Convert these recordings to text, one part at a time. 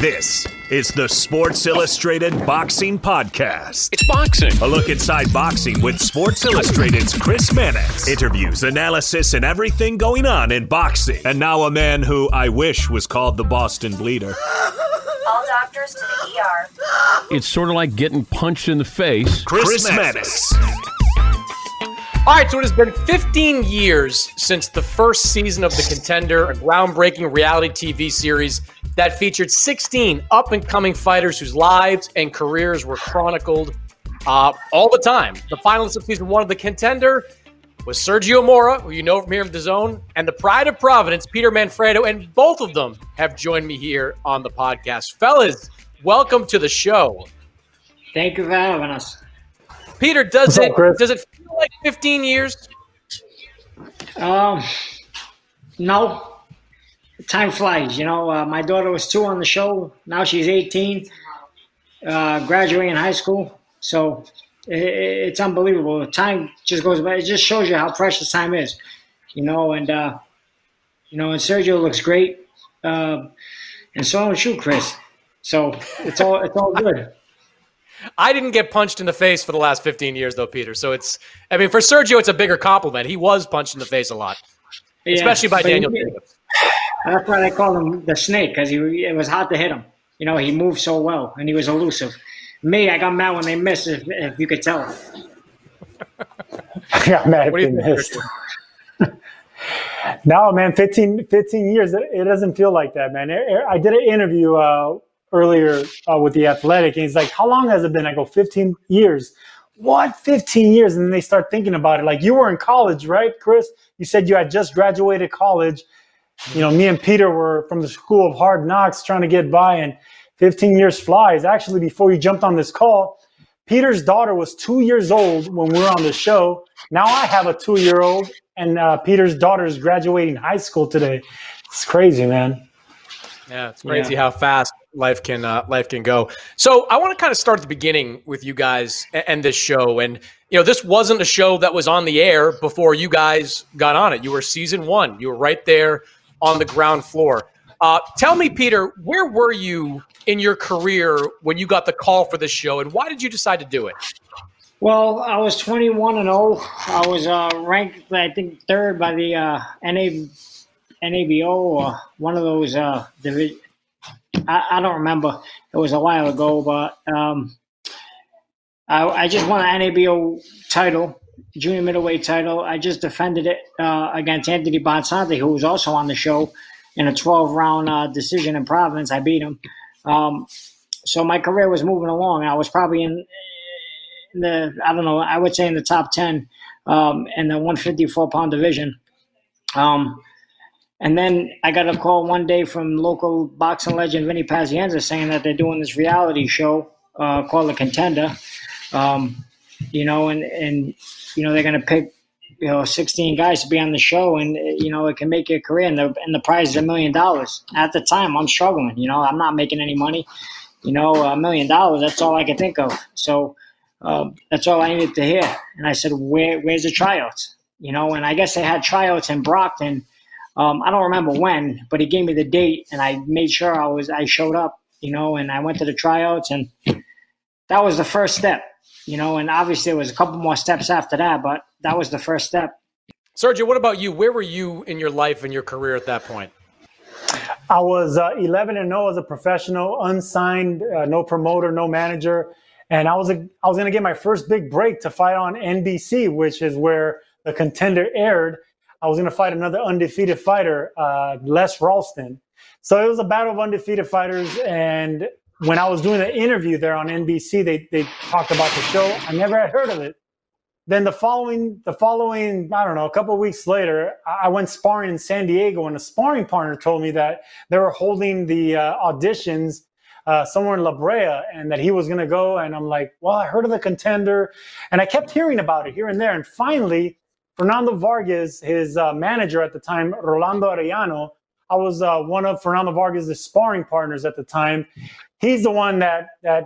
This is the Sports Illustrated Boxing Podcast. It's boxing. A look inside boxing with Sports Illustrated's Chris Mannix. Interviews, analysis, and everything going on in boxing. And now a man who I wish was called the Boston Bleeder. All doctors to the ER. It's sort of like getting punched in the face. Chris, Chris Mannix. All right, so it has been 15 years since the first season of The Contender, a groundbreaking reality TV series that featured 16 up and coming fighters whose lives and careers were chronicled uh, all the time. The finalist of season one of The Contender was Sergio Mora, who you know from here of the zone, and the pride of Providence, Peter Manfredo, and both of them have joined me here on the podcast. Fellas, welcome to the show. Thank you for having us. Peter, does it does it feel like 15 years? Um, no. Time flies, you know. Uh, my daughter was two on the show. Now she's 18, uh, graduating high school. So it, it's unbelievable. Time just goes by. It just shows you how precious time is, you know. And uh, you know, and Sergio looks great, uh, and so does you, Chris. So it's all it's all good. I didn't get punched in the face for the last 15 years, though, Peter. So it's, I mean, for Sergio, it's a bigger compliment. He was punched in the face a lot, yeah, especially by Daniel Jacobs. That's why they call him the snake because he it was hard to hit him. You know, he moved so well and he was elusive. Me, I got mad when they missed, if, if you could tell. I got mad if they missed. no, man, 15, 15 years, it doesn't feel like that, man. I did an interview uh, earlier uh, with the athletic and he's like how long has it been? I go 15 years. What? 15 years? And then they start thinking about it. Like you were in college right chris? You said you had just graduated college. You know me and peter were from the school of hard knocks trying to get by and 15 years flies. Actually before you jumped on this call peter's daughter was two years old when we were on the show. Now i have a two year old and uh, peter's daughter is graduating high school today. It's crazy man. Yeah, it's crazy yeah. how fast life can uh, life can go. So I want to kind of start at the beginning with you guys and, this show. And you know, this wasn't a show that was on the air before you guys got on it. You were season one. You were right there on the ground floor. Uh, tell me, Peter, where were you in your career when you got the call for this show, and why did you decide to do it? Well, I was 21 and 0. I was uh, ranked, I think, third by the uh, NA, NABO or one of those uh, division I, I, don't remember. It was a while ago, but um, I, I, just won an NABO title, junior middleweight title. I just defended it uh, against Anthony Bonsante, who was also on the show in a 12 round uh, decision in Providence. I beat him. Um, so my career was moving along. I was probably in, in, the, I don't know, I would say in the top 10 um, in the 154 pound division. Um, and then I got a call one day from local boxing legend Vinny Pazienza saying that they're doing this reality show uh, called The Contender. Um, you know, and, and, you know, they're going to pick you know, 16 guys to be on the show, and you know, it can make your career, and the and the prize is a million dollars. At the time, I'm struggling. You know, I'm not making any money. You know, a million dollars. That's all I could think of. So um, that's all I needed to hear. And I said, Where, "Where's the tryouts?" You know, and I guess they had tryouts in Brockton. Um, I don't remember when, but he gave me the date, and I made sure I was I showed up. You know, and I went to the tryouts, and that was the first step you know, and obviously there was a couple more steps after that, but that was the first step. Sergio, what about you? Where were you in your life and your career at that point? I was uh, 11 and 0 as a professional, unsigned, uh, no promoter, no manager, and I was a, I was going to get my first big break to fight on NBC, which is where the contender aired. I was going to fight another undefeated fighter, uh, Les Ralston. So it was a battle of undefeated fighters, and when I was doing the interview there on NBC, they, they talked about the show. I never had heard of it. Then the following, the following, I don't know, a couple of weeks later, I went sparring in San Diego, and a sparring partner told me that they were holding the uh, auditions uh, somewhere in La Brea, and that he was going to go. And I'm like, well, I heard of the contender, and I kept hearing about it here and there. And finally, Fernando Vargas, his uh, manager at the time, Rolando Arellano, I was uh, one of Fernando Vargas' sparring partners at the time he's the one that that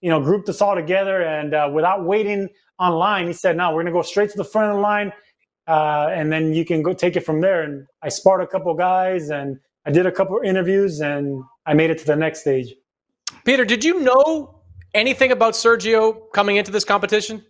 you know grouped us all together, and uh, without waiting online, he said, "No, we're gonna go straight to the front of the line, uh, and then you can go take it from there." And I sparred a couple guys, and I did a couple interviews, and I made it to the next stage. Peter, did you know anything about Sergio coming into this competition?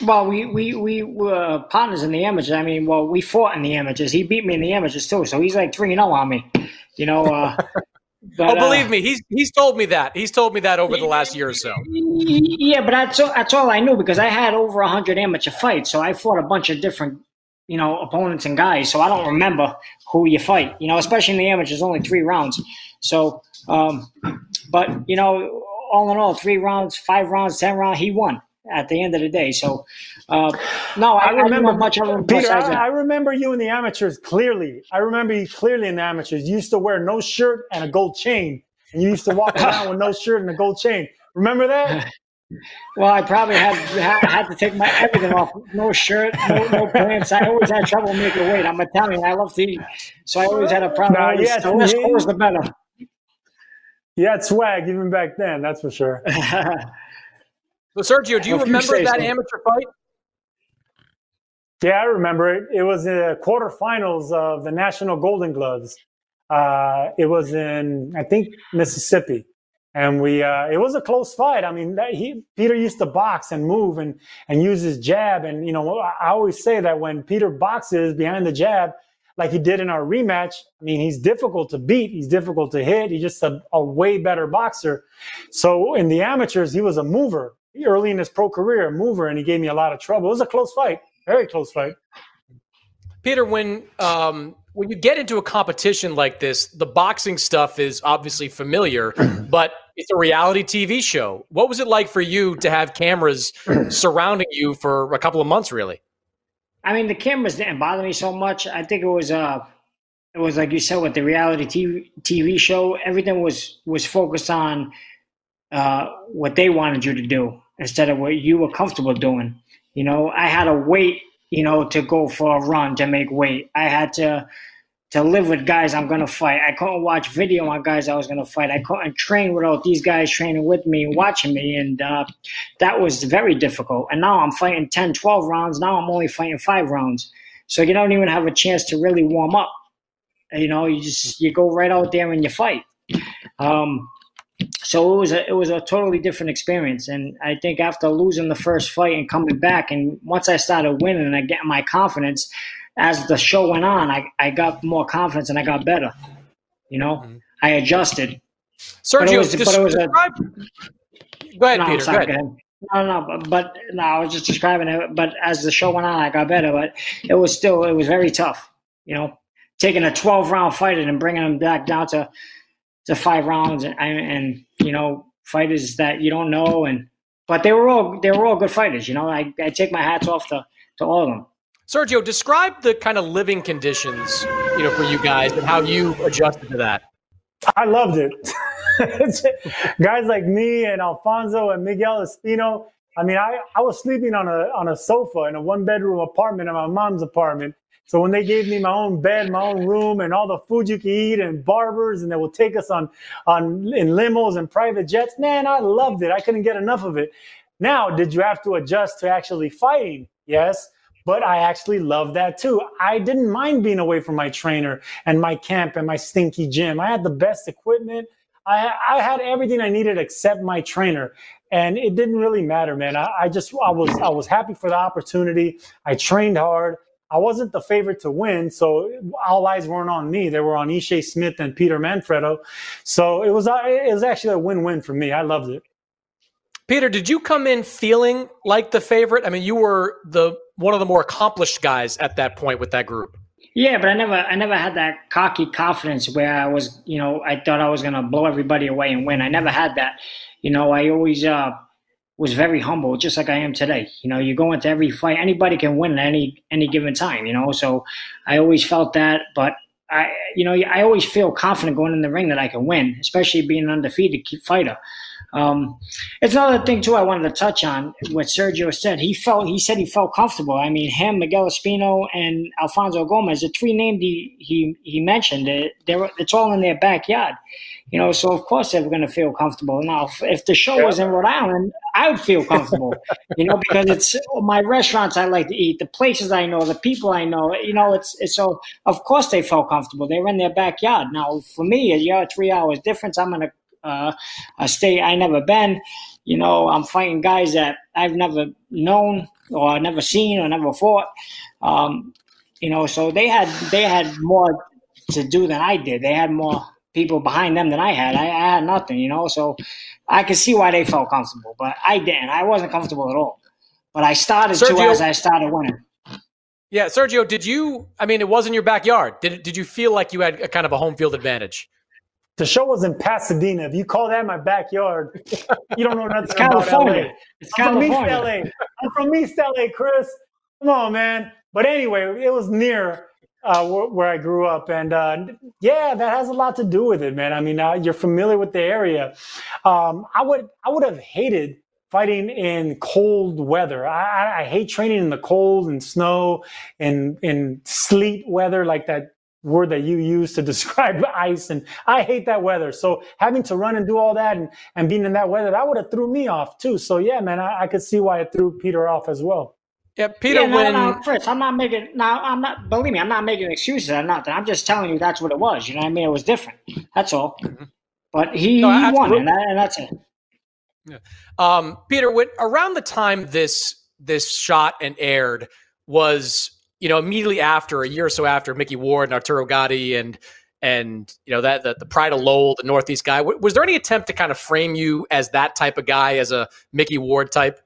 Well, we we we were partners in the amateurs. I mean, well, we fought in the amateurs. He beat me in the amateurs too, so he's like three and zero oh on me. You know, uh, But, oh, believe uh, me, he's he's told me that. He's told me that over the last year or so. Yeah, but that's all, that's all I knew because I had over hundred amateur fights, so I fought a bunch of different, you know, opponents and guys. So I don't remember who you fight. You know, especially in the amateurs, only three rounds. So, um, but you know, all in all, three rounds, five rounds, ten rounds, he won at the end of the day. So, uh, no, I, I remember I much of Peter. I, I, remember you in the amateurs clearly. I remember you clearly in the amateurs. You used to wear no shirt and a gold chain, and you used to walk around with no shirt and a gold chain. Remember that? Well, I probably had had to take my everything off. No shirt, no, no pants. I always had trouble making weight. I'm Italian. I love to eat, so I always had a problem. Nah, always, the less the better. Had swag even back then. That's for sure. So, Sergio, do you remember that amateur fight? Yeah, I remember it. It was the quarterfinals of the National Golden Gloves. Uh, it was in, I think, Mississippi, and we. Uh, it was a close fight. I mean, that, he Peter used to box and move and and use his jab. And you know, I always say that when Peter boxes behind the jab, like he did in our rematch. I mean, he's difficult to beat. He's difficult to hit. He's just a, a way better boxer. So in the amateurs, he was a mover early in his pro career, a mover, and he gave me a lot of trouble. It was a close fight, very close fight. Peter, when um, when you get into a competition like this, the boxing stuff is obviously familiar, but it's a reality TV show. What was it like for you to have cameras surrounding you for a couple of months, really? I mean, the cameras didn't bother me so much. I think it was uh, it was like you said with the reality TV, TV show. Everything was was focused on uh, what they wanted you to do instead of what you were comfortable doing. You know, I had to wait, you know, to go for a run to make weight. I had to to live with guys I'm gonna fight. I couldn't watch video on guys I was gonna fight. I couldn't train without these guys training with me and watching me, and uh, that was very difficult. And now I'm fighting 10, 12 rounds. Now I'm only fighting five rounds, so you don't even have a chance to really warm up. You know, you just you go right out there and you fight. Um, so it was a it was a totally different experience. And I think after losing the first fight and coming back, and once I started winning and I get my confidence, as the show went on, I, I got more confidence and I got better. You know, mm-hmm. I adjusted. Sergio, was, was a, go ahead, no, Peter. Sorry, go ahead. No, no, but, but no, I was just describing it. But as the show went on, I got better. But it was still, it was very tough. You know, taking a twelve round fight and bringing him back down to to five rounds, and, and you know fighters that you don't know, and but they were all they were all good fighters. You know, I, I take my hats off to to all of them. Sergio, describe the kind of living conditions, you know, for you guys and how you adjusted to that. I loved it. guys like me and Alfonso and Miguel Espino, I mean, I, I was sleeping on a on a sofa in a one bedroom apartment in my mom's apartment. So when they gave me my own bed, my own room, and all the food you could eat, and barbers, and they will take us on on in limos and private jets, man, I loved it. I couldn't get enough of it. Now, did you have to adjust to actually fighting? Yes. But I actually love that too. I didn't mind being away from my trainer and my camp and my stinky gym. I had the best equipment. I, I had everything I needed except my trainer and it didn't really matter, man. I, I, just I was I was happy for the opportunity. I trained hard. I wasn't the favorite to win, so all eyes weren't on me. They were on Ishe Smith and Peter Manfredo. So it was uh, it was actually a win-win for me. I loved it. Peter, did you come in feeling like the favorite? I mean, you were the one of the more accomplished guys at that point with that group. Yeah, but I never I never had that cocky confidence where I was, you know, I thought I was gonna blow everybody away and win. I never had that. You know, I always uh, was very humble, just like I am today. You know, you go into every fight, anybody can win at any any given time. You know, so I always felt that, but I, you know, I always feel confident going in the ring that I can win, especially being an undefeated fighter. Um, it's another thing too I wanted to touch on what Sergio said. He felt he said he felt comfortable. I mean, him, Miguel Espino, and Alfonso Gomez, the three names he he, he mentioned, it, they were, it's all in their backyard. You know, so of course they're going to feel comfortable. Now, if, if the show was in Rhode Island, I would feel comfortable. you know, because it's my restaurants I like to eat, the places I know, the people I know. You know, it's it's so of course they felt comfortable. They were in their backyard. Now, for me, a year three hours difference, I'm in to uh, a state I never been. You know, I'm fighting guys that I've never known or never seen or never fought. Um, you know, so they had they had more to do than I did. They had more people behind them than I had. I, I had nothing, you know. So I could see why they felt comfortable, but I didn't. I wasn't comfortable at all. But I started Sergio, to as I started winning. Yeah, Sergio, did you? I mean, it was in your backyard. Did did you feel like you had a kind of a home field advantage? The show was in Pasadena. If you call that my backyard, you don't know nothing it's about California. LA. It's I'm California. from East LA. I'm from East LA, Chris. Come on, man. But anyway, it was near uh, where, I grew up, and uh, yeah, that has a lot to do with it, man. I mean, uh, you're familiar with the area. Um, I would I would have hated fighting in cold weather. I, I, hate training in the cold and snow and in sleet weather like that word that you use to describe ice and i hate that weather so having to run and do all that and, and being in that weather that would have threw me off too so yeah man I, I could see why it threw peter off as well yeah peter yeah, no, when no, Chris, i'm not making now i'm not believe me i'm not making excuses or nothing i'm just telling you that's what it was you know what i mean it was different that's all mm-hmm. but he, no, he won and, that, and, that's it yeah. um, peter when, around the time this this shot and aired was you know, immediately after, a year or so after, Mickey Ward and Arturo Gatti and and you know that the, the pride of Lowell, the Northeast guy. Was there any attempt to kind of frame you as that type of guy, as a Mickey Ward type?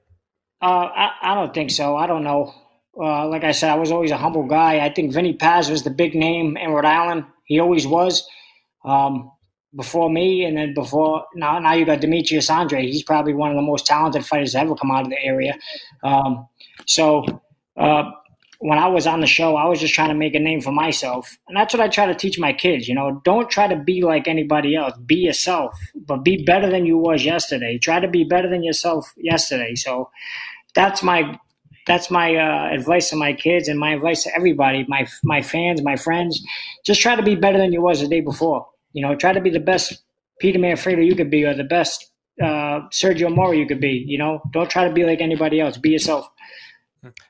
Uh, I, I don't think so. I don't know. Uh, like I said, I was always a humble guy. I think Vinny Paz was the big name in Rhode Island. He always was. Um, before me, and then before now, now you got Demetrius Andrade. He's probably one of the most talented fighters ever come out of the area. Um, so uh, when I was on the show, I was just trying to make a name for myself. And that's what I try to teach my kids, you know, don't try to be like anybody else. Be yourself, but be better than you was yesterday. Try to be better than yourself yesterday. So that's my that's my uh, advice to my kids and my advice to everybody, my my fans, my friends. Just try to be better than you was the day before. You know, try to be the best Peter Manfredo you could be or the best uh, Sergio Mora you could be. You know, don't try to be like anybody else. Be yourself.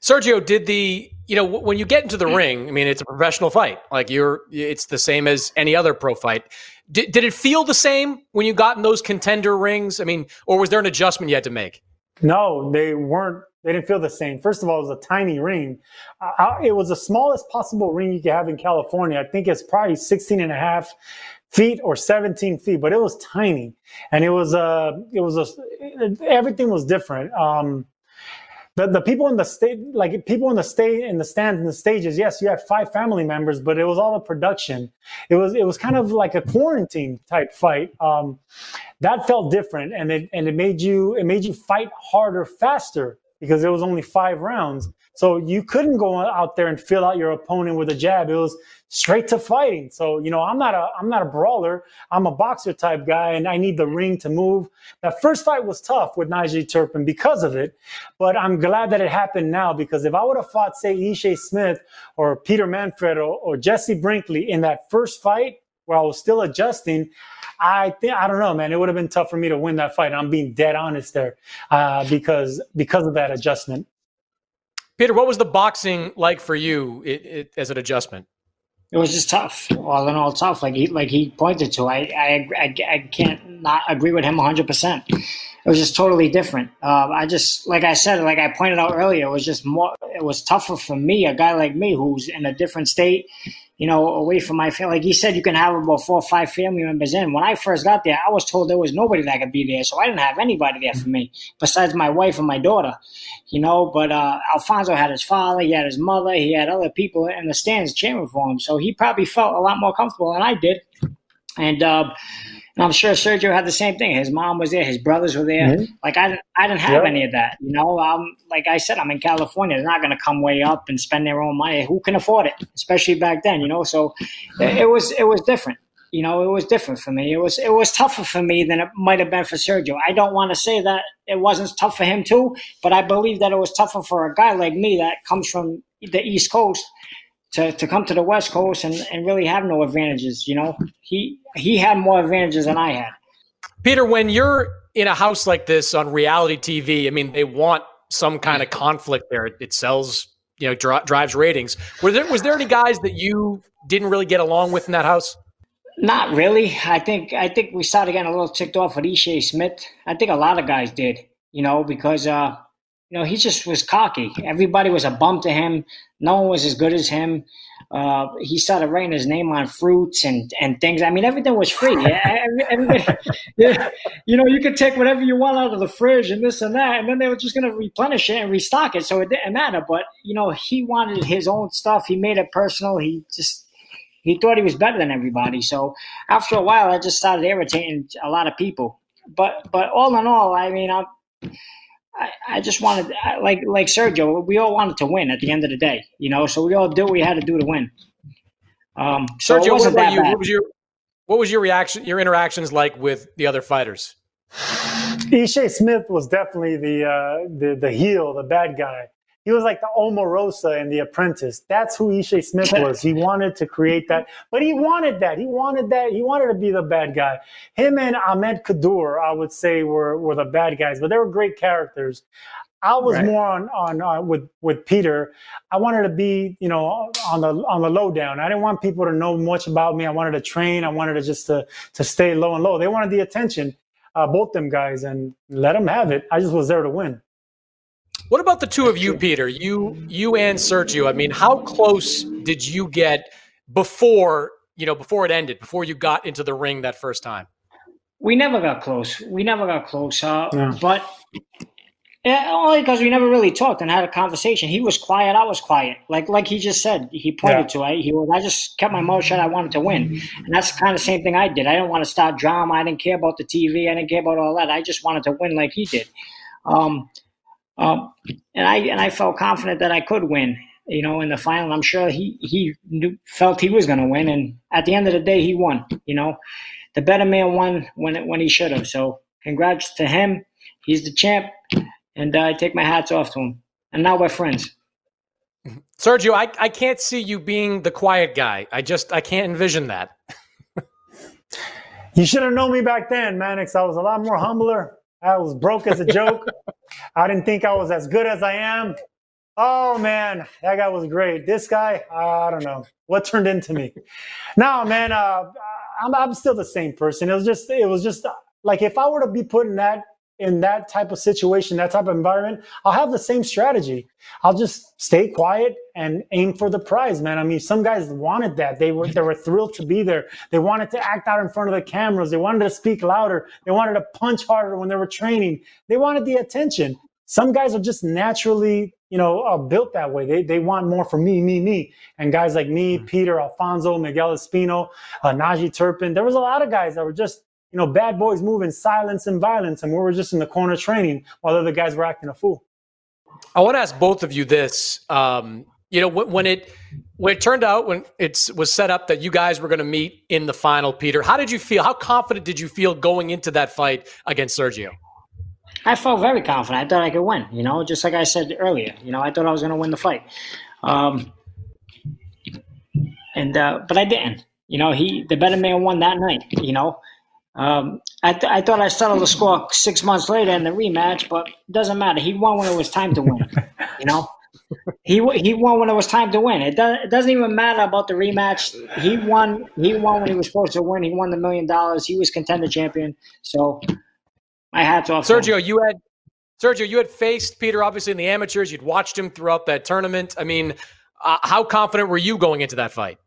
Sergio, did the you know when you get into the mm. ring? I mean, it's a professional fight. Like you're, it's the same as any other pro fight. Did, did it feel the same when you got in those contender rings? I mean, or was there an adjustment you had to make? No, they weren't. They didn't feel the same. First of all, it was a tiny ring. Uh, it was the smallest possible ring you could have in California. I think it's probably 16 and a half feet or 17 feet, but it was tiny. And it was, uh, it was, a, everything was different. Um, the, the people in the state, like people in the state, in the stands, in the stages, yes, you had five family members, but it was all a production. It was, it was kind of like a quarantine type fight. Um, that felt different and it, and it made you, it made you fight harder, faster because it was only five rounds. So you couldn't go out there and fill out your opponent with a jab. It was straight to fighting. So, you know, I'm not a I'm not a brawler. I'm a boxer type guy and I need the ring to move. That first fight was tough with Najai Turpin because of it, but I'm glad that it happened now because if I would have fought, say, Ishe Smith or Peter Manfredo or, or Jesse Brinkley in that first fight where I was still adjusting, I think I don't know, man. It would have been tough for me to win that fight. I'm being dead honest there, uh, because because of that adjustment. Peter, what was the boxing like for you it, it, as an adjustment? It was just tough, all in all, tough. Like he like he pointed to, I I I, I can't not agree with him 100. percent It was just totally different. Uh, I just like I said, like I pointed out earlier, it was just more. It was tougher for me, a guy like me who's in a different state you know, away from my family. Like he said, you can have about four or five family members in. When I first got there, I was told there was nobody that could be there, so I didn't have anybody there for me besides my wife and my daughter. You know, but uh, Alfonso had his father, he had his mother, he had other people in the stands cheering for him, so he probably felt a lot more comfortable than I did. And uh, and I'm sure Sergio had the same thing. His mom was there, his brothers were there. Mm-hmm. Like I, I didn't have yep. any of that. You know, um, like I said, I'm in California. They're not going to come way up and spend their own money. Who can afford it? Especially back then, you know. So it, it was, it was different. You know, it was different for me. It was, it was tougher for me than it might have been for Sergio. I don't want to say that it wasn't tough for him too, but I believe that it was tougher for a guy like me that comes from the East Coast to, to come to the West Coast and, and really have no advantages. You know, he he had more advantages than I had. Peter, when you're in a house like this on reality TV, I mean, they want some kind of conflict there. It sells, you know, dri- drives ratings. Was there was there any guys that you didn't really get along with in that house? Not really. I think I think we started getting a little ticked off with Ishe Smith. I think a lot of guys did, you know, because uh, you know, he just was cocky. Everybody was a bum to him. No one was as good as him. Uh, he started writing his name on fruits and, and things. I mean, everything was free. Everybody, you know, you could take whatever you want out of the fridge and this and that, and then they were just going to replenish it and restock it. So it didn't matter. But you know, he wanted his own stuff. He made it personal. He just he thought he was better than everybody. So after a while, I just started irritating a lot of people. But but all in all, I mean, I'm I, I just wanted, like like Sergio, we all wanted to win at the end of the day, you know. So we all did what we had to do to win. Um, so Sergio, what, you, what was your what was your reaction, your interactions like with the other fighters? Ishe Smith was definitely the uh, the the heel, the bad guy. He was like the Omarosa in The Apprentice. That's who Ishe Smith was. He wanted to create that, but he wanted that. He wanted that. He wanted to be the bad guy. Him and Ahmed Kaddour, I would say, were were the bad guys, but they were great characters. I was right. more on on uh, with with Peter. I wanted to be, you know, on the on the lowdown. I didn't want people to know much about me. I wanted to train. I wanted to just to to stay low and low. They wanted the attention, uh, both them guys, and let them have it. I just was there to win. What about the two of you, Peter? You you and Sergio. I mean, how close did you get before you know before it ended? Before you got into the ring that first time? We never got close. We never got close. Uh, yeah. But yeah, only because we never really talked and had a conversation. He was quiet. I was quiet. Like like he just said. He pointed yeah. to it. He was. I just kept my mouth shut. I wanted to win, and that's the kind of same thing I did. I didn't want to start drama. I didn't care about the TV. I didn't care about all that. I just wanted to win like he did. Um, um, and I and I felt confident that I could win. You know, in the final, I'm sure he he knew, felt he was going to win, and at the end of the day, he won. You know, the better man won when it, when he should have. So, congrats to him. He's the champ, and uh, I take my hats off to him. And now we're friends. Sergio, I, I can't see you being the quiet guy. I just I can't envision that. you should have known me back then, Mannix. I was a lot more humbler. I was broke as a joke. I didn't think I was as good as I am. Oh man, that guy was great. This guy, I don't know what turned into me. No, man, uh, I'm, I'm still the same person. It was just, it was just like if I were to be put in that in that type of situation, that type of environment, I'll have the same strategy. I'll just stay quiet and aim for the prize, man. I mean, some guys wanted that. They were they were thrilled to be there. They wanted to act out in front of the cameras. They wanted to speak louder. They wanted to punch harder when they were training. They wanted the attention. Some guys are just naturally, you know, uh, built that way. They they want more for me, me, me. And guys like me, mm-hmm. Peter, Alfonso, Miguel Espino, uh, Najai Turpin. There was a lot of guys that were just you know, bad boys move in silence and violence, and we were just in the corner training while other guys were acting a fool. I want to ask both of you this. Um, you know, when, when it when it turned out when it was set up that you guys were going to meet in the final, Peter, how did you feel? How confident did you feel going into that fight against Sergio? I felt very confident. I thought I could win. You know, just like I said earlier. You know, I thought I was going to win the fight. Um, and uh, but I didn't. You know, he the better man won that night. You know, um, I, th- I thought I settled the score six months later in the rematch, but it doesn't matter. He won when it was time to win. you know, he he won when it was time to win. It, does, it doesn't even matter about the rematch. He won. He won when he was supposed to win. He won the million dollars. He was contender champion. So my hats off. Sergio, you had Sergio, you had faced Peter obviously in the amateurs. You'd watched him throughout that tournament. I mean, uh, how confident were you going into that fight?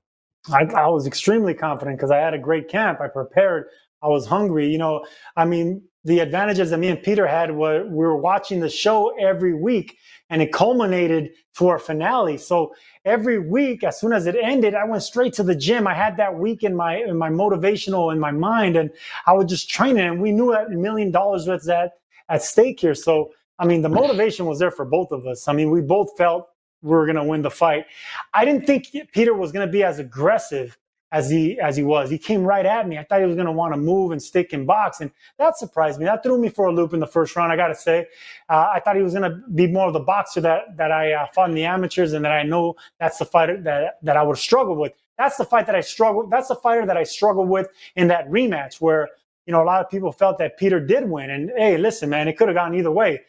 I, I was extremely confident because I had a great camp. I prepared. I was hungry. You know, I mean, the advantages that me and Peter had were we were watching the show every week and it culminated to our finale. So every week, as soon as it ended, I went straight to the gym. I had that week in my in my motivational in my mind, and I was just training. And we knew that a million dollars was at at stake here. So I mean, the motivation was there for both of us. I mean, we both felt we were going to win the fight. I didn't think Peter was going to be as aggressive as he as he was. He came right at me. I thought he was going to want to move and stick and box, and that surprised me. That threw me for a loop in the first round. I got to say, uh, I thought he was going to be more of the boxer that that I uh, fought in the amateurs, and that I know that's the fighter that that I would struggle with. That's the fight that I struggled. That's the fighter that I struggled with in that rematch, where you know a lot of people felt that Peter did win. And hey, listen, man, it could have gone either way,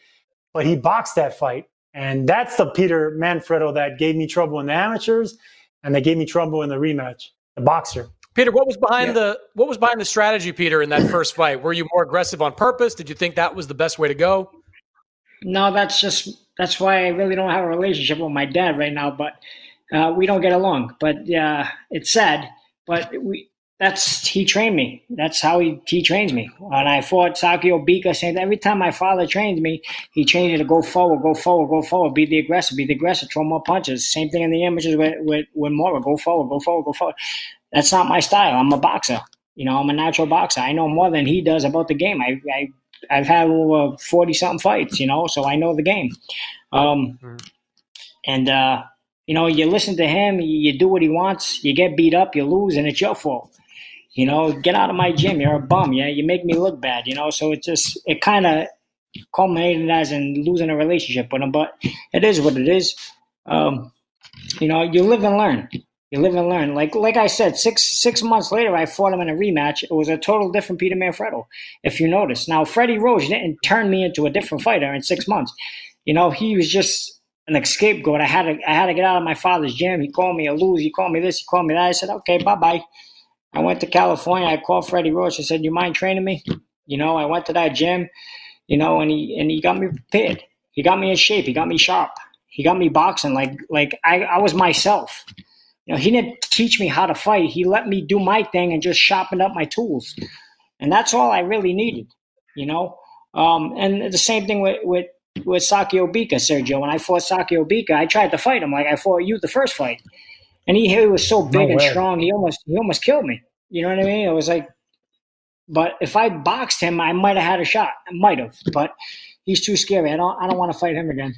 but he boxed that fight, and that's the Peter Manfredo that gave me trouble in the amateurs, and that gave me trouble in the rematch the boxer. Peter, what was behind yeah. the what was behind the strategy, Peter, in that first fight? Were you more aggressive on purpose? Did you think that was the best way to go? No, that's just that's why I really don't have a relationship with my dad right now. But uh, we don't get along. But uh, it's sad. But we that's he trained me. That's how he, he trains me. And I fought Sakio Bika saying every time my father trained me, he trained me to go forward, go forward, go forward, be the aggressor, be the aggressor, throw more punches. Same thing in the amateurs with with, with Mora, go forward, go forward, go forward. That's not my style. I'm a boxer. You know, I'm a natural boxer. I know more than he does about the game. I, I I've had over forty something fights. You know, so I know the game. Um, mm-hmm. and uh, you know, you listen to him, you do what he wants, you get beat up, you lose, and it's your fault you know, get out of my gym. You're a bum. Yeah, you make me look bad. You know, so it just it kind of culminated as in losing a relationship with him. But it is what it is. Um, you know, you live and learn. You live and learn. Like like I said, six six months later, I fought him in a rematch. It was a total different Peter Manfredo, if you notice. Now, Freddie Roach didn't turn me into a different fighter in six months. You know, he was just an scapegoat. I had to I had to get out of my father's gym. He called me a loser. He called me this. He called me that. I said, okay, bye bye. I went to California. I called Freddie Roach. I said, "You mind training me?" You know, I went to that gym, you know, and he and he got me prepared. He got me in shape. He got me sharp. He got me boxing like like I, I was myself. You know, he didn't teach me how to fight. He let me do my thing and just sharpened up my tools, and that's all I really needed. You know, um, and the same thing with with with Sakio Bika, Sergio. When I fought Sakio Bika, I tried to fight him like I fought you the first fight and he, he was so big no and strong. He almost he almost killed me. You know what I mean? It was like, but if I boxed him, I might have had a shot. I might have, but he's too scary. I don't I don't want to fight him again.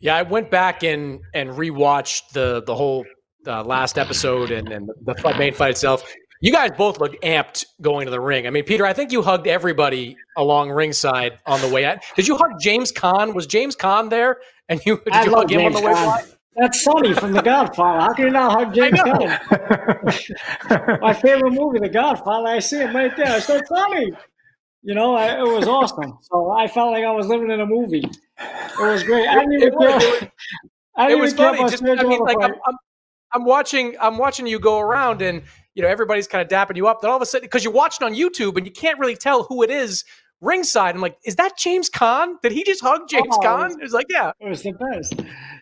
Yeah, I went back and and rewatched the the whole uh, last episode and, and the main fight itself. You guys both looked amped going to the ring. I mean, Peter, I think you hugged everybody along ringside on the way out. Did you hug James Caan? Was James Caan there? And you did you hug him James on the way out? That's Sonny from The Godfather. How can you not hug James Caan? My favorite movie, The Godfather. I see him right there. I said, Sonny. You know, I, it was awesome. So I felt like I was living in a movie. It was great. I didn't even it, I didn't it was funny. Just, I mean, like I'm, I'm, I'm, watching, I'm watching you go around, and you know everybody's kind of dapping you up. Then all of a sudden, because you're watching on YouTube, and you can't really tell who it is ringside. I'm like, is that James Caan? Did he just hug James oh, Caan? It was, like, yeah. It was the best.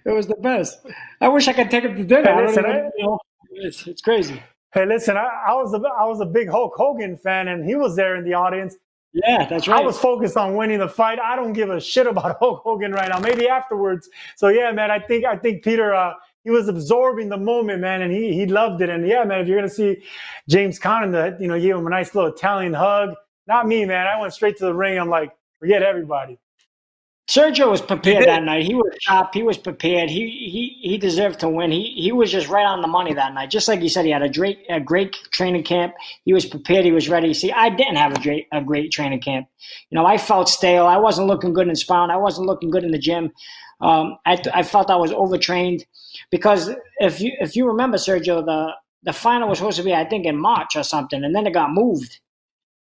It was the best. I wish I could take him to dinner. Hey, listen, I, you know, it's, it's crazy. Hey, listen, I, I, was a, I was a big Hulk Hogan fan, and he was there in the audience. Yeah, that's right. I was focused on winning the fight. I don't give a shit about Hulk Hogan right now. Maybe afterwards. So yeah, man, I think I think Peter uh, he was absorbing the moment, man, and he he loved it. And yeah, man, if you're gonna see James Caan, the you know, give him a nice little Italian hug not me, man. I went straight to the ring. I'm like, forget everybody. Sergio was prepared that night. He was sharp. He was prepared. He he he deserved to win. He he was just right on the money that night. Just like you said, he had a great a great training camp. He was prepared. He was ready. See, I didn't have a great a great training camp. You know, I felt stale. I wasn't looking good in sparring. I wasn't looking good in the gym. Um, I I felt I was overtrained because if you if you remember, Sergio, the the final was supposed to be I think in March or something, and then it got moved.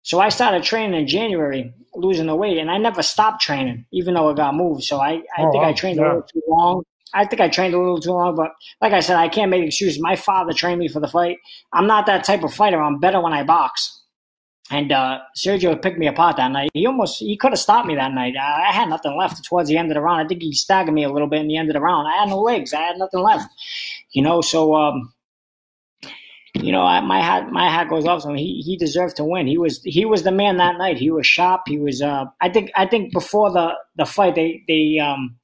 So I started training in January, losing the weight, and I never stopped training, even though it got moved. So I, I oh, think I trained yeah. a little too long. I think I trained a little too long, but like I said, I can't make excuses. My father trained me for the fight. I'm not that type of fighter. I'm better when I box. And uh, Sergio picked me apart that night. He almost he could have stopped me that night. I, I, had nothing left towards the end of the round. I think he staggered me a little bit in the end of the round. I had no legs. I had nothing left. You know, so um, you know, I, my hat my hat goes off to him. He he deserved to win. He was he was the man that night. He was sharp. He was. Uh, I think I think before the the fight, they they um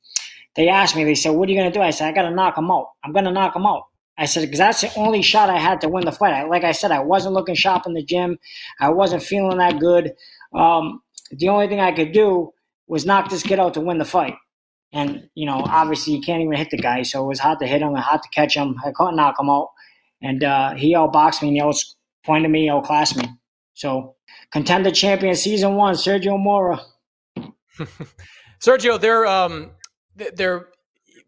they asked me. They said, "What are you gonna do?" I said, "I gotta knock him out. I'm gonna knock him out." I said, because that's the only shot I had to win the fight. I, like I said, I wasn't looking sharp in the gym. I wasn't feeling that good. Um, the only thing I could do was knock this kid out to win the fight. And, you know, obviously you can't even hit the guy, so it was hard to hit him and hard to catch him. I couldn't knock him out and uh, he outboxed me and he was pointed me, outclassed me. So contender champion season one, Sergio Mora. Sergio, they're um, they're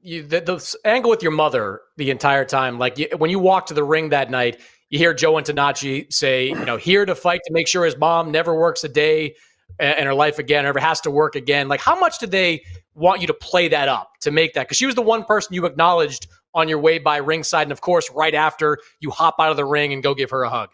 you, the, the, angle with your mother the entire time. Like you, when you walk to the ring that night, you hear Joe Antonacci say, you know, here to fight to make sure his mom never works a day in her life again, or ever has to work again. Like, how much did they want you to play that up to make that? Because she was the one person you acknowledged on your way by ringside, and of course, right after you hop out of the ring and go give her a hug.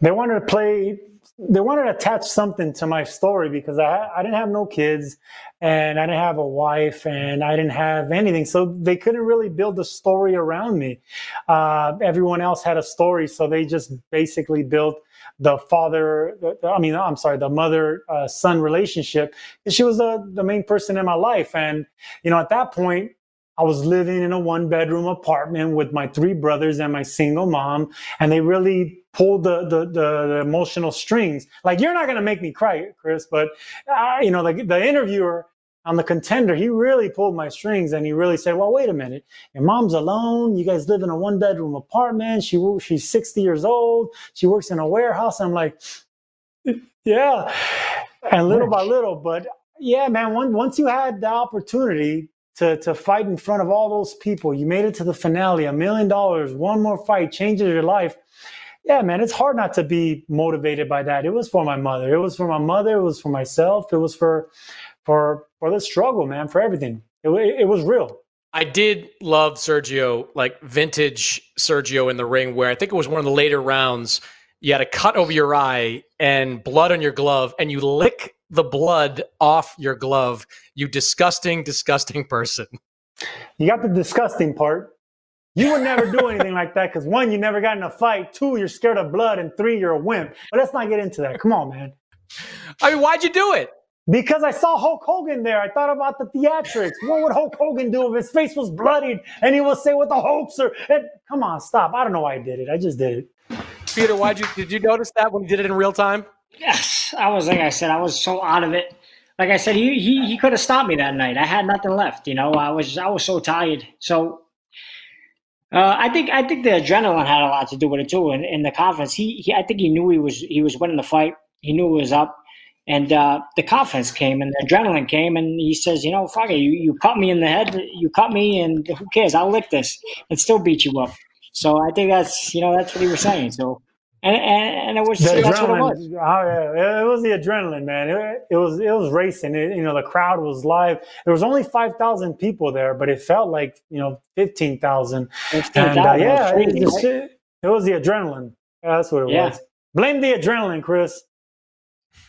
They wanted to play. They wanted to attach something to my story because I I didn't have no kids, and I didn't have a wife, and I didn't have anything, so they couldn't really build a story around me. Uh, everyone else had a story, so they just basically built the father i mean i'm sorry the mother uh, son relationship she was the, the main person in my life and you know at that point I was living in a one bedroom apartment with my three brothers and my single mom, and they really pulled the the, the, the emotional strings. Like you're not gonna make me cry, Chris, but uh, you know the the interviewer on the contender, he really pulled my strings and he really said, "Well, wait a minute, your mom's alone. You guys live in a one bedroom apartment. She she's 60 years old. She works in a warehouse." I'm like, "Yeah," and little by little, but yeah, man. once you had the opportunity to, to fight in front of all those people. You made it to the finale, a million dollars, one more fight changes your life. Yeah, man, it's hard not to be motivated by that. It was for my mother. It was for my mother. It was for myself. It was for for for the struggle, man, for everything. It, it, it was real. I did love Sergio, like vintage Sergio in the ring, where I think it was one of the later rounds. You had a cut over your eye and blood on your glove, and you lick the blood off your glove, you disgusting, disgusting person. You got the disgusting part. You would never do anything like that because one, you never got in a fight. Two, you're scared of blood. And three, you're a wimp. But let's not get into that. Come on, man. I mean, why'd you do it? Because I saw Hulk Hogan there. I thought about the theatrics. What would Hulk Hogan do if his face was bloodied and he would say what the Hulks are? And, come on, stop. I don't know why I did it. I just did it. Peter, why'd you did you notice that when you did it in real time? Yes, I was like I said, I was so out of it. Like I said, he he he could have stopped me that night. I had nothing left. You know, I was I was so tired. So uh, I think I think the adrenaline had a lot to do with it too. In, in the confidence, he, he I think he knew he was he was winning the fight. He knew it was up, and uh, the confidence came and the adrenaline came, and he says, you know, fuck it, you you cut me in the head, you cut me, and who cares? I'll lick this and still beat you up. So I think that's you know that's what he was saying. So and, and, and it was the that's adrenaline, what it was. Oh yeah, it was the adrenaline, man. It, it was it was racing. It, you know, the crowd was live. There was only five thousand people there, but it felt like you know fifteen thousand. And uh, yeah, it, just, it, it, was the adrenaline. Yeah, that's what it yeah. was. Blame the adrenaline, Chris.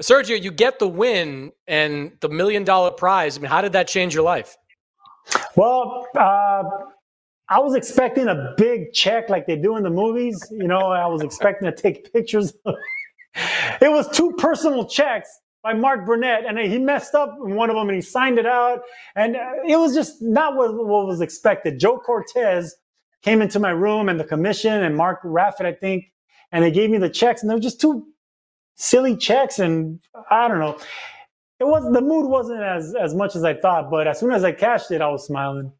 Sergio, you get the win and the million dollar prize. I mean, how did that change your life? Well, uh, I was expecting a big check like they do in the movies. You know, I was expecting to take pictures. it was two personal checks by Mark Burnett, and he messed up one of them and he signed it out. And uh, it was just not what, what was expected. Joe Cortez came into my room and the commission and Mark Raffet, I think, and they gave me the checks, and they were just two silly checks. And I don't know. it was the mood wasn't as as much as I thought, but as soon as I cashed it, I was smiling.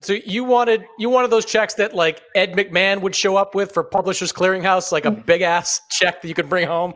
So you wanted you wanted those checks that like Ed McMahon would show up with for Publishers Clearinghouse, like a Mm. big ass check that you could bring home.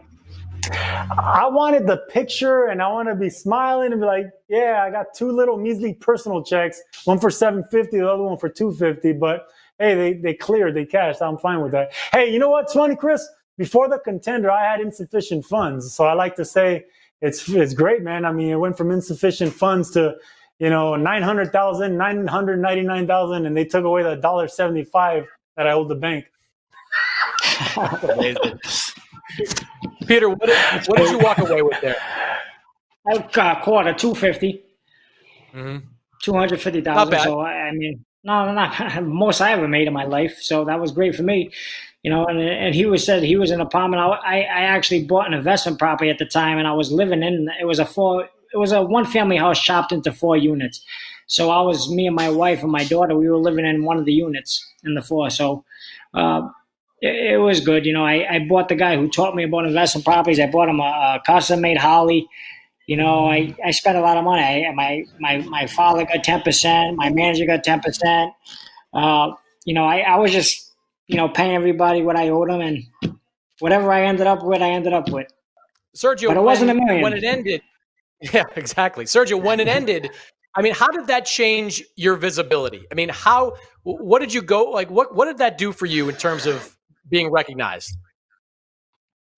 I wanted the picture and I want to be smiling and be like, yeah, I got two little measly personal checks, one for 750, the other one for 250. But hey, they, they cleared, they cashed. I'm fine with that. Hey, you know what's funny, Chris? Before the contender, I had insufficient funds. So I like to say it's it's great, man. I mean, it went from insufficient funds to, you know, 900,000, 999,000, and they took away the dollar 75 that I owed the bank. Amazing. Peter, what did, what did you walk away with there? I got caught at 250. Mhm. Two hundred fifty Not So I I mean, no, not most I ever made in my life. So that was great for me, you know. And and he was said he was in an apartment. I I I actually bought an investment property at the time, and I was living in. It was a four. It was a one family house chopped into four units. So I was me and my wife and my daughter. We were living in one of the units in the four. So. Uh, it, it was good, you know. I, I bought the guy who taught me about investment properties. I bought him a, a custom made Harley. You know, I, I spent a lot of money. I, my my my father got ten percent. My manager got ten percent. Uh, you know, I, I was just you know paying everybody what I owed them, and whatever I ended up with, I ended up with. Sergio, But it wasn't when, a million. when it ended. Yeah, exactly. Sergio, when it ended, I mean, how did that change your visibility? I mean, how what did you go like what what did that do for you in terms of being recognized?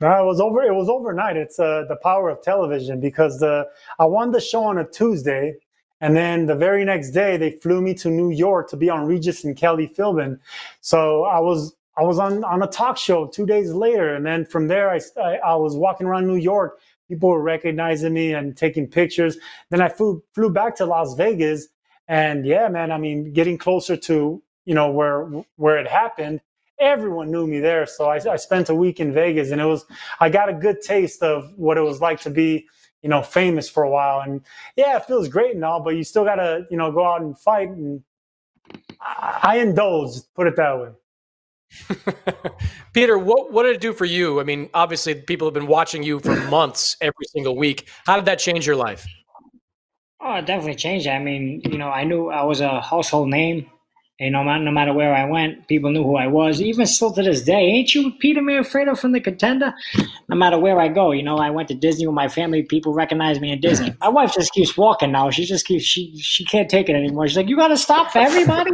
No, it was over. It was overnight. It's uh, the power of television because the I won the show on a Tuesday, and then the very next day they flew me to New York to be on Regis and Kelly Philbin. So I was I was on on a talk show two days later, and then from there I I, I was walking around New York. People were recognizing me and taking pictures. Then I flew flew back to Las Vegas, and yeah, man, I mean, getting closer to you know where where it happened everyone knew me there. So I, I spent a week in Vegas and it was, I got a good taste of what it was like to be, you know, famous for a while. And yeah, it feels great and all, but you still got to, you know, go out and fight. And I, I indulged, put it that way. Peter, what what did it do for you? I mean, obviously people have been watching you for months every single week. How did that change your life? Oh, it definitely changed. I mean, you know, I knew I was a household name. You know, no matter where I went, people knew who I was. Even still to this day, ain't you Peter Manfredo from the Contender? No matter where I go, you know, I went to Disney with my family. People recognize me in Disney. My wife just keeps walking now. She just keeps she she can't take it anymore. She's like, "You got to stop for everybody."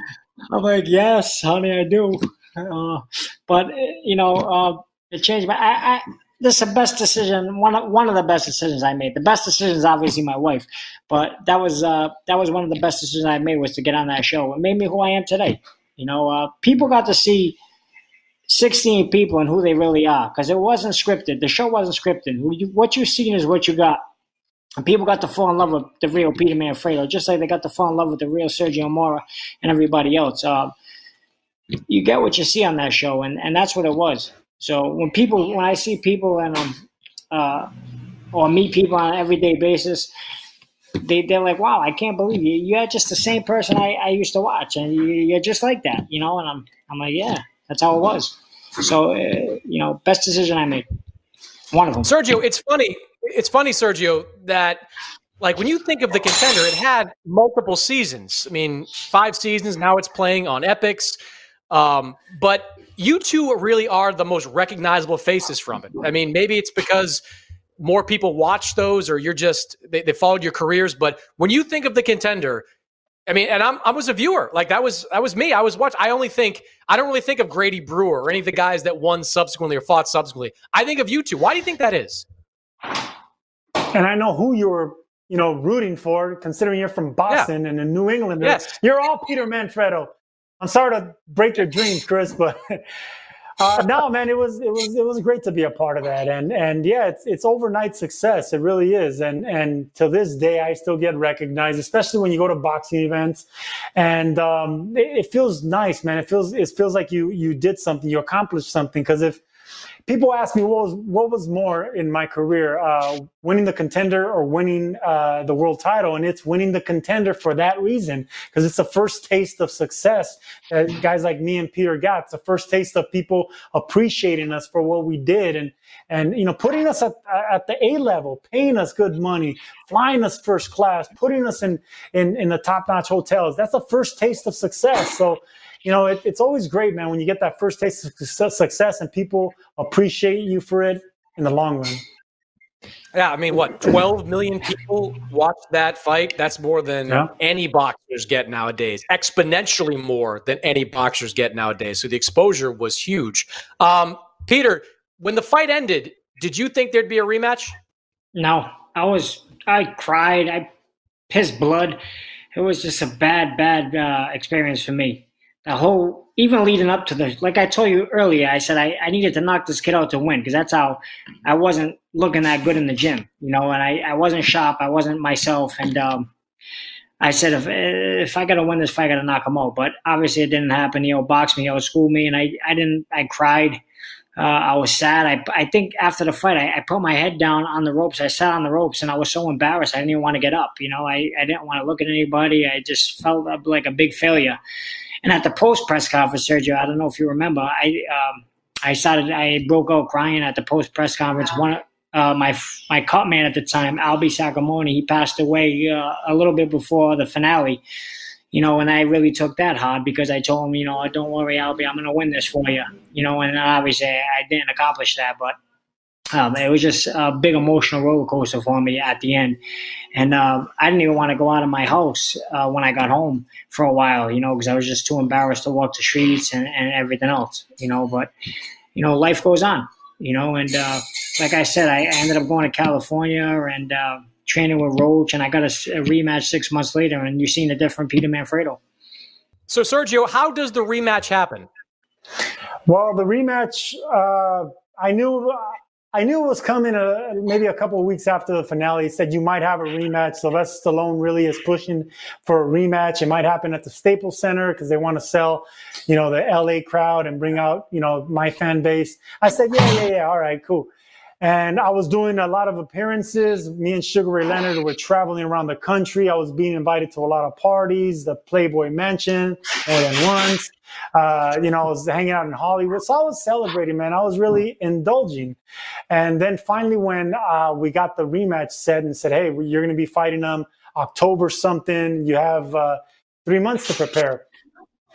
I'm like, "Yes, honey, I do." Uh, but uh, you know, uh, it changed. But I, I this is the best decision. One of, one of the best decisions I made. The best decision is obviously my wife, but that was uh, that was one of the best decisions I made was to get on that show. It made me who I am today. You know, uh, people got to see 16 people and who they really are because it wasn't scripted. The show wasn't scripted. What you've seen is what you got. And people got to fall in love with the real Peter Manfredo, just like they got to fall in love with the real Sergio Mora and everybody else. Uh, you get what you see on that show, and, and that's what it was. So when people, when I see people and um, uh, or meet people on an everyday basis, they they're like, "Wow, I can't believe you! You're just the same person I, I used to watch, and you, you're just like that," you know. And I'm I'm like, "Yeah, that's how it was." So uh, you know, best decision I made. One of them. Sergio, it's funny. It's funny, Sergio, that like when you think of the contender, it had multiple seasons. I mean, five seasons. Now it's playing on Epix. Um, but you two really are the most recognizable faces from it. I mean, maybe it's because more people watch those, or you're just they, they followed your careers. But when you think of the contender, I mean, and I'm I was a viewer. Like that was that was me. I was watching. I only think I don't really think of Grady Brewer or any of the guys that won subsequently or fought subsequently. I think of you two. Why do you think that is? And I know who you're you know, rooting for, considering you're from Boston and a New england Yes. You're all Peter Manfredo. I'm sorry to break your dreams, Chris, but uh, no, man, it was it was it was great to be a part of that, and and yeah, it's it's overnight success. It really is, and and to this day, I still get recognized, especially when you go to boxing events, and um, it, it feels nice, man. It feels it feels like you you did something, you accomplished something. Because if people ask me what was what was more in my career, uh, winning the contender or winning uh, the world title, and it's winning the contender for that reason because it's the first taste of success that guys like me and Peter got. It's the first taste of people appreciating us for what we did and and you know putting us at, at the A level, paying us good money, flying us first class, putting us in in, in the top notch hotels. That's the first taste of success. So you know, it, it's always great, man, when you get that first taste of success and people appreciate you for it in the long run. Yeah, I mean, what, 12 million people watched that fight? That's more than yeah. any boxers get nowadays, exponentially more than any boxers get nowadays. So the exposure was huge. Um, Peter, when the fight ended, did you think there'd be a rematch? No, I was, I cried, I pissed blood. It was just a bad, bad uh, experience for me the whole even leading up to the like I told you earlier, I said I, I needed to knock this kid out to win because that's how I wasn't looking that good in the gym, you know, and I, I wasn't sharp, I wasn't myself, and um, I said if if I gotta win this fight, I gotta knock him out. But obviously, it didn't happen. He outboxed me, he outschooled me, and I I didn't I cried. Uh, I was sad. I, I think after the fight, I, I, put my head down on the ropes. I sat on the ropes and I was so embarrassed. I didn't even want to get up. You know, I, I didn't want to look at anybody. I just felt like a big failure. And at the post press conference, Sergio, I don't know if you remember, I um, I started, I broke out crying at the post press conference. One, uh, my my cut man at the time, Albi Sacramone, he passed away uh, a little bit before the finale. You know, and I really took that hard because I told him, you know, don't worry, Albi, I'm going to win this for you. You know, and obviously I didn't accomplish that, but um, it was just a big emotional roller coaster for me at the end. And uh, I didn't even want to go out of my house uh, when I got home for a while, you know, because I was just too embarrassed to walk the streets and, and everything else, you know. But, you know, life goes on, you know. And uh, like I said, I, I, ended up going to California and uh, training with Roach, and I got a, a, rematch six months later, and you've seen a different Peter Manfredo. So, Sergio, how does the rematch happen? Well, the rematch, uh, I knew I knew it was coming uh, maybe a couple weeks after the finale. He said you might have a rematch. Sylvester Stallone really is pushing for a rematch. It might happen at the Staples Center because they want to sell, you know, the LA crowd and bring out, you know, my fan base. I said, yeah, yeah, yeah. All right, cool. And I was doing a lot of appearances. Me and Sugar Ray Leonard were traveling around the country. I was being invited to a lot of parties, the Playboy Mansion more than once. Uh, you know, I was hanging out in Hollywood. So I was celebrating, man. I was really indulging. And then finally, when uh, we got the rematch set and said, hey, you're going to be fighting them October something, you have uh, three months to prepare.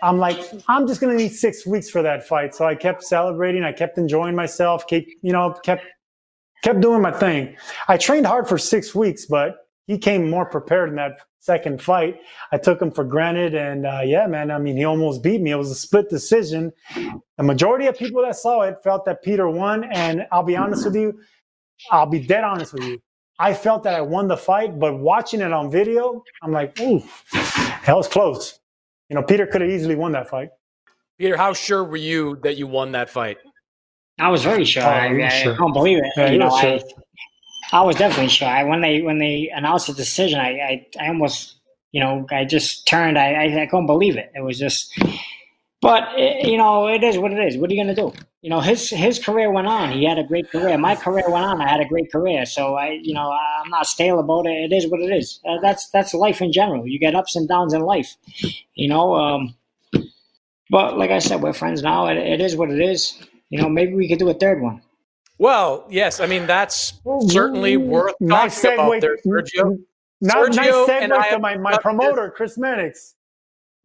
I'm like, I'm just going to need six weeks for that fight. So I kept celebrating. I kept enjoying myself, keep, you know, kept kept doing my thing. I trained hard for six weeks, but he came more prepared in that second fight. I took him for granted, and uh, yeah, man. I mean, he almost beat me. It was a split decision. The majority of people that saw it felt that Peter won, and I'll be honest with you. I'll be dead honest with you. I felt that I won the fight, but watching it on video, I'm like, ooh, that was close. You know, Peter could have easily won that fight. Peter, how sure were you that you won that fight? I was very sure. Oh, I, I, sure. Can't believe it. Yeah, you know, sure. I, I was definitely sure. I, when they when they announced the decision, I, I, I almost you know I just turned. I, I, I couldn't believe it. It was just. But it, you know, it is what it is. What are you to do? You know, his his career went on. He had a great career. My career went on. I had a great career. So I, you know, I'm not stale about it. It is what it is. Uh, that's that's life in general. You get ups and downs in life. You know. Um, but like I said, we're friends now. It, it is what it is you know, maybe we could do a third one. Well, yes. I mean, that's certainly worth nice talking segue. about there, Sergio. Not, Sergio nice segue to my, my promoter. Chris Mannix.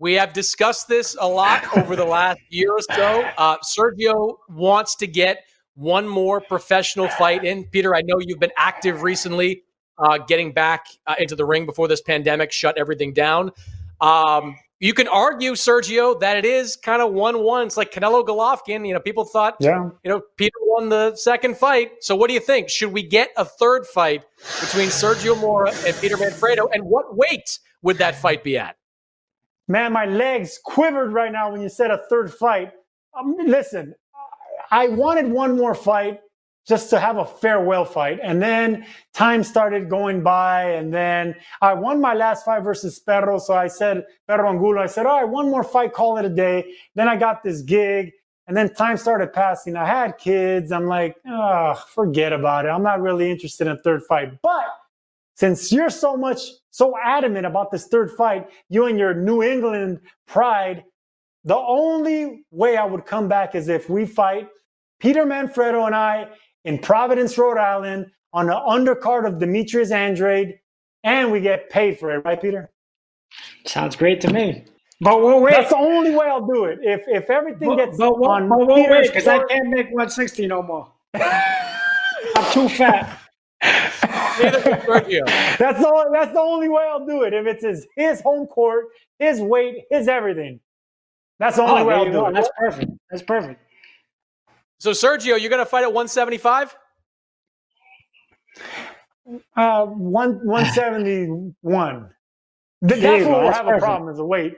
We have discussed this a lot over the last year or so. Uh, Sergio wants to get one more professional fight in. Peter, I know you've been active recently, uh, getting back uh, into the ring before this pandemic shut everything down. Um, you can argue, Sergio, that it is kind of one-one. It's like Canelo Golovkin. You know, people thought, yeah. you know, Peter won the second fight. So, what do you think? Should we get a third fight between Sergio Mora and Peter Manfredo? And what weight would that fight be at? Man, my legs quivered right now when you said a third fight. Um, listen, I wanted one more fight just to have a farewell fight. And then time started going by. And then I won my last fight versus Perro. So I said, Perro Angulo, I said, all right, one more fight, call it a day. Then I got this gig. And then time started passing. I had kids. I'm like, oh, forget about it. I'm not really interested in a third fight. But since you're so much, so adamant about this third fight, you and your New England pride, the only way I would come back is if we fight Peter Manfredo and I in Providence, Rhode Island on the undercard of Demetrius Andrade, and we get paid for it, right, Peter? Sounds great to me. But we'll wait. That's the only way I'll do it. If if everything but, gets but, we'll, on but we'll wait because I can't make 160 no more. I'm too fat. That's the only, that's the only way I'll do it. If it's his his home court, his weight, his everything. That's the oh, only Oh, way I'll you do it. That's perfect. That's perfect. So Sergio, you're going to fight at 175? Uh, one one seventy one. There That's you what we'll That's have a problem is the weight.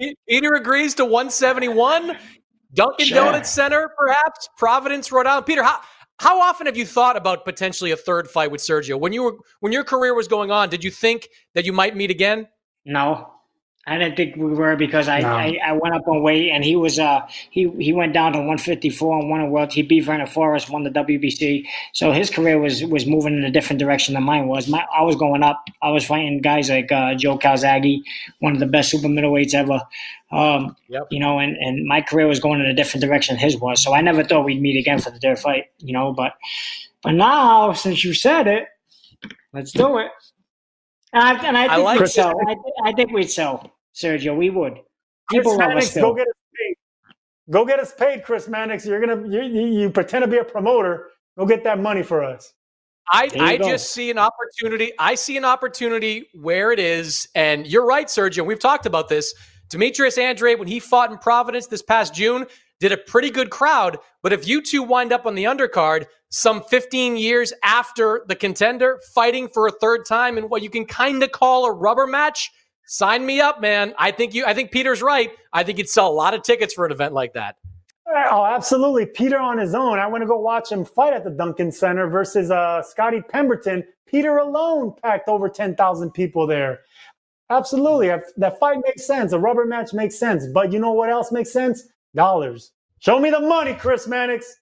Peter agrees to 171. Dunkin' Sure. Donuts Center, perhaps Providence, Rhode Island. Peter, how how often have you thought about potentially a third fight with Sergio? When you were when your career was going on, did you think that you might meet again? No, I didn't think we were because I, No. I, I went up on weight and he was uh he he went down to 154 and won a world. He beat Vernon Forrest, won the WBC. So his career was was moving in a different direction than mine was. My I was going up. I was fighting guys like uh, Joe Calzaghe, one of the best super middleweights ever. Um, Yep. You know, and, and my career was going in a different direction than his was. So I never thought we'd meet again for the third fight. You know, but but now since you said it, let's do it. And I, and I I think like we'd sell. I, thi- I think we'd sell, Sergio. We would. Chris People love us Mannix, still. go get us paid. Go get us paid, Chris Mannix. You're gonna you, you, you pretend to be a promoter. Go get that money for us. I, I go. just see an opportunity. I see an opportunity where it is, and you're right, Sergio. We've talked about this. Demetrius Andrade, when he fought in Providence this past June, did a pretty good crowd. But if you two wind up on the undercard, some 15 years after the contender, fighting for a third time in what you can kind of call a rubber match, sign me up, man. I think you. I think Peter's right. I think you'd sell a lot of tickets for an event like that. Oh, absolutely. Peter on his own. I want to go watch him fight at the Dunkin' Center versus uh, Scotty Pemberton. Peter alone packed over 10,000 people there. Absolutely. That fight makes sense. A rubber match makes sense. But you know what else makes sense? Dollars. Show me the money, Chris Mannix.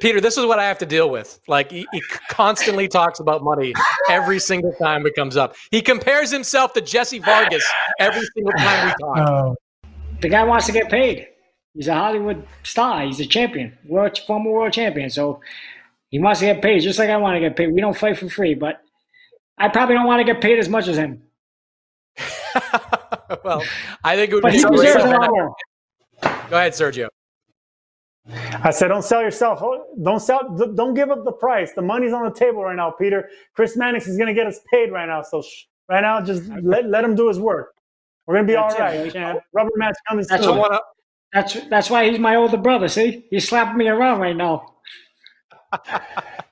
Peter, this is what I have to deal with. Like he, he constantly talks about money every single time it comes up. He compares himself to Jesse Vargas every single time we talk. Oh, The guy wants to get paid. He's a Hollywood star. He's a champion, world former world champion. So he wants to get paid, just like I want to get paid. We don't fight for free, but I probably don't want to get paid as much as him. well, I think it would But be he deserves a lot more. Go ahead, Sergio. I said, don't sell yourself. Don't sell. Don't give up the price. The money's on the table right now, Peter. Chris Mannix is going to get us paid right now. So sh- right now, just let, let him do his work. We're going to be That's all it, right, champ. Rubber match coming That's soon. what- That's that's why he's my older brother. See, he's slapping me around right now.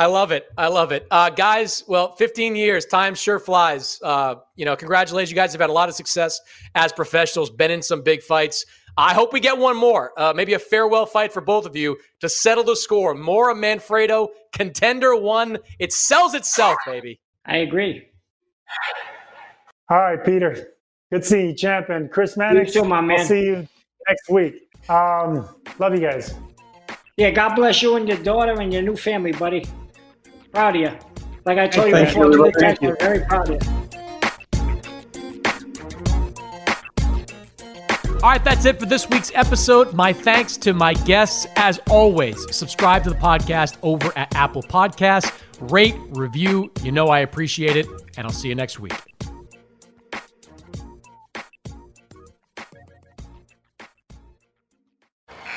I love it. I love it. Uh, guys, well, 15 years, time sure flies. Uh, you know, congratulations. You guys have had a lot of success as professionals, been in some big fights. I hope we get one more, uh, maybe a farewell fight for both of you to settle the score. Mora Manfredo, contender one. It sells itself, baby. I agree. All right, Peter. Good seeing you, champ. And Chris Mannix, too, my man. I'll see you next week. Um, love you guys. Yeah, God bless you and your daughter and your new family, buddy. Proud of you. Like I told you Thank before, you. we Thank you. very proud of you. All right, that's it for this week's episode. My thanks to my guests. As always, subscribe to the podcast over at Apple Podcasts. Rate, review. You know I appreciate it. And I'll see you next week.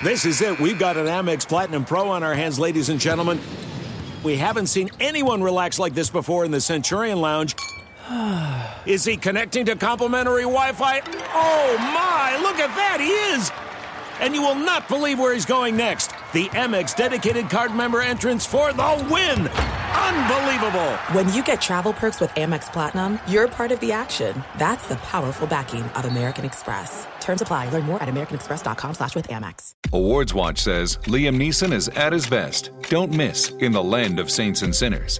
This is it. We've got an Amex Platinum Pro on our hands, ladies and gentlemen. We haven't seen anyone relax like this before in the Centurion Lounge. Is he connecting to complimentary Wi Fi? Oh my, look at that, he is! And you will not believe where he's going next. The Amex dedicated card member entrance for the win! Unbelievable! When you get travel perks with Amex Platinum, you're part of the action. That's the powerful backing of American Express. Terms apply. Learn more at americanexpress.com slash with Amex. Awards Watch says Liam Neeson is at his best. Don't miss In the Land of Saints and Sinners.